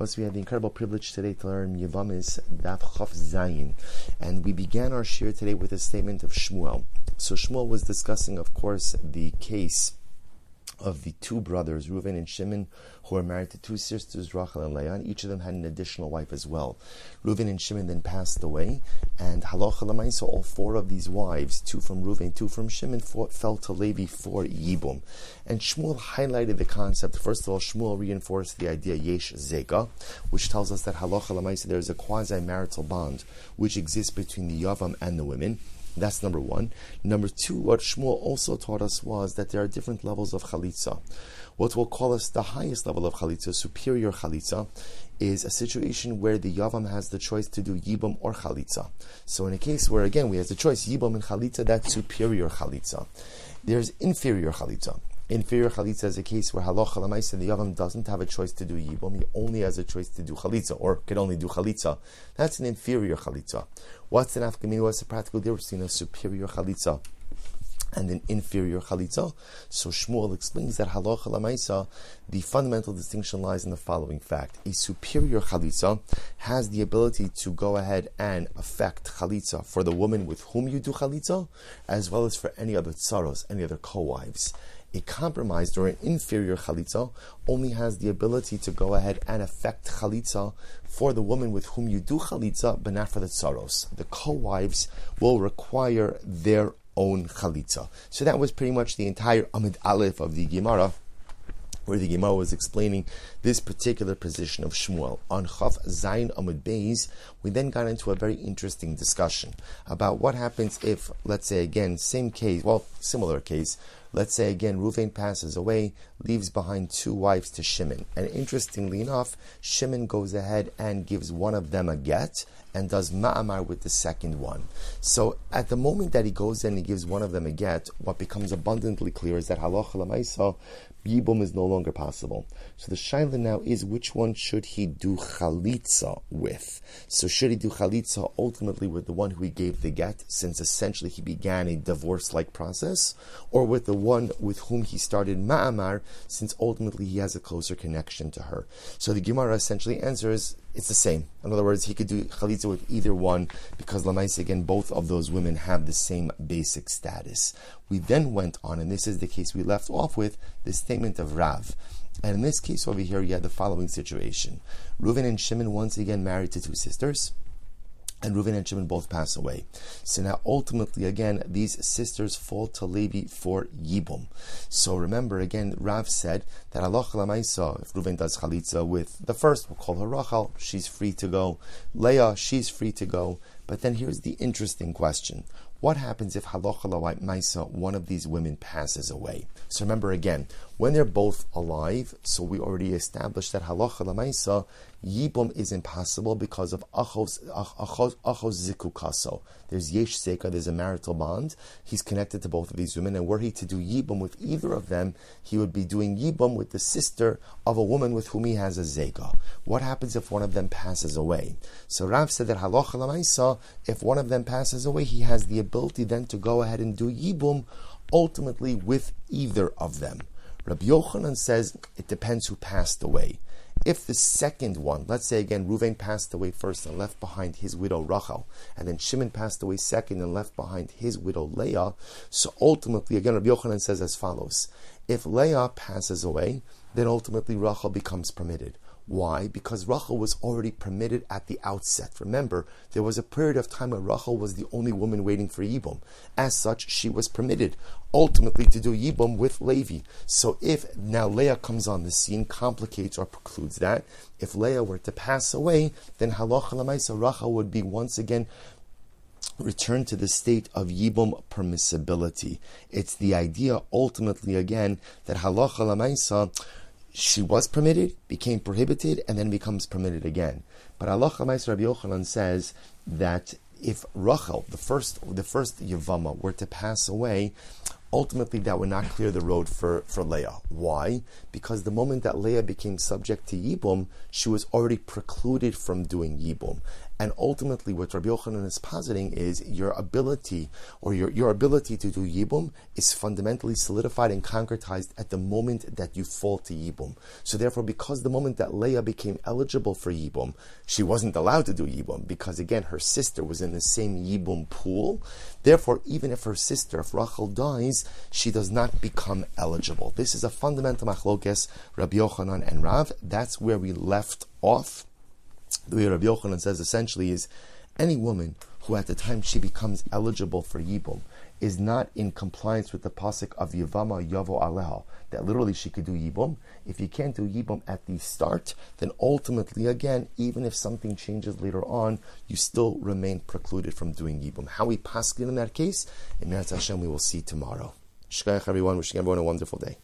course, we have the incredible privilege today to learn Yevamos Daf Chaf Zayin, and we began our shiur today with a statement of Shmuel. So Shmuel was discussing, of course, the case of the two brothers, Reuven and Shimon, who were married to two sisters, Rachel and Leah, each of them had an additional wife as well. Reuven and Shimon then passed away, and halacha so all four of these wives, two from Reuven, two from Shimon, fell to Levi for Yibum. And Shmuel highlighted the concept. First of all, Shmuel reinforced the idea Yesh Zega, which tells us that halacha there is a quasi-marital bond which exists between the Yavam and the women. That's number one. Number two, what Shmuel also taught us was that there are different levels of chalitza. What we'll call us the highest level of chalitza, superior chalitza, is a situation where the yavam has the choice to do yibum or chalitza. So in a case where again we have the choice yibum and chalitza, that's superior chalitza. There's inferior chalitza. Inferior chalitza is a case where halacha lamaisa the yavam doesn't have a choice to do yibum; he only has a choice to do chalitza, or can only do chalitza. That's an inferior chalitza. What's a nafka mina? What's the practical difference between a superior chalitza and an inferior chalitza? So Shmuel explains that halacha lamaisa, the fundamental distinction lies in the following fact: a superior chalitza has the ability to go ahead and affect chalitza for the woman with whom you do chalitza, as well as for any other tsaros, any other co-wives a compromised or an inferior chalitza only has the ability to go ahead and affect chalitza for the woman with whom you do chalitza, but not for the tsaros. The co-wives will require their own chalitza. So that was pretty much the entire Amud Aleph of the Gemara where the Gemara was explaining this particular position of Shmuel. On Chaf Zayin Amud Beis, we then got into a very interesting discussion about what happens if, let's say again, same case, well, similar case, let's say again, Reuven passes away, leaves behind two wives to Shimon. And interestingly enough, Shimon goes ahead and gives one of them a get and does ma'amar with the second one. So at the moment that he goes in and he gives one of them a get, what becomes abundantly clear is that halacha lamaisa, Yibum is no longer possible. So the shaila now is which one should he do chalitza with? So should he do chalitza ultimately with the one who he gave the get, since essentially he began a divorce-like process, or with the one with whom he started ma'amar, since ultimately he has a closer connection to her? So the Gemara essentially answers it's the same. In other words, he could do chalitza with either one because Lamais again, both of those women have the same basic status. We then went on, and this is the case we left off with, the statement of Rav. And in this case over here, you had the following situation. Reuven and Shimon once again married to two sisters and Reuven and Shimon both pass away. So now, ultimately, again, these sisters fall to Levi for Yibum. So remember, again, Rav said that Halacha Lamaisa, if Reuven does Chalitza with the first, we'll call her Rachel, she's free to go. Leah, she's free to go. But then here's the interesting question. What happens if halacha maisa, one of these women passes away? So remember again, when they're both alive, so we already established that halacha maisa, yibum is impossible because of achos, zikukaso. There's yesh seka, there's a marital bond. He's connected to both of these women, and were he to do yibum with either of them, he would be doing yibum with the sister of a woman with whom he has a zeka. What happens if one of them passes away? So Rav said that halacha maisa, if one of them passes away, he has the ability then to go ahead and do yibum ultimately with either of them. Rabbi Yochanan says it depends who passed away. If the second one, let's say again, Reuven passed away first and left behind his widow Rachel, and then Shimon passed away second and left behind his widow Leah, so ultimately, again, Rabbi Yochanan says as follows: If Leah passes away, then ultimately Rachel becomes permitted. Why? Because Rachel was already permitted at the outset. Remember, there was a period of time where Rachel was the only woman waiting for Yibum. As such, she was permitted ultimately to do Yibum with Levi. So if now Leah comes on the scene, complicates or precludes that, if Leah were to pass away, then Halacha Lamaisa Rachel would be once again return to the state of yibum permissibility. It's the idea ultimately again that halacha lamaisa she was permitted, became prohibited, and then becomes permitted again. But Allah Rabbi Yochanan says that if Rachel, the first, the first Yavama, were to pass away, ultimately that would not clear the road for, for Leah. Why? Because the moment that Leah became subject to Yibum, she was already precluded from doing Yibum. And ultimately, what Rabbi Yochanan is positing is your ability or your, your ability to do Yibum is fundamentally solidified and concretized at the moment that you fall to Yibum. So therefore, because the moment that Leah became eligible for Yibum, she wasn't allowed to do Yibum because again, her sister was in the same Yibum pool. Therefore, even if her sister, if Rachel dies, she does not become eligible. This is a fundamental machlokes, Rabbi Yochanan and Rav. That's where we left off the way Rabbi Yochanan says essentially is any woman who at the time she becomes eligible for Yibum is not in compliance with the pasuk of Yavama Yavo Aleha, that literally she could do Yibum. If you can't do Yibum at the start, then ultimately, again, even if something changes later on, you still remain precluded from doing Yibum. How we pass in that case, im yirtzeh Hashem, we will see tomorrow. Shkayach everyone, wishing everyone a wonderful day.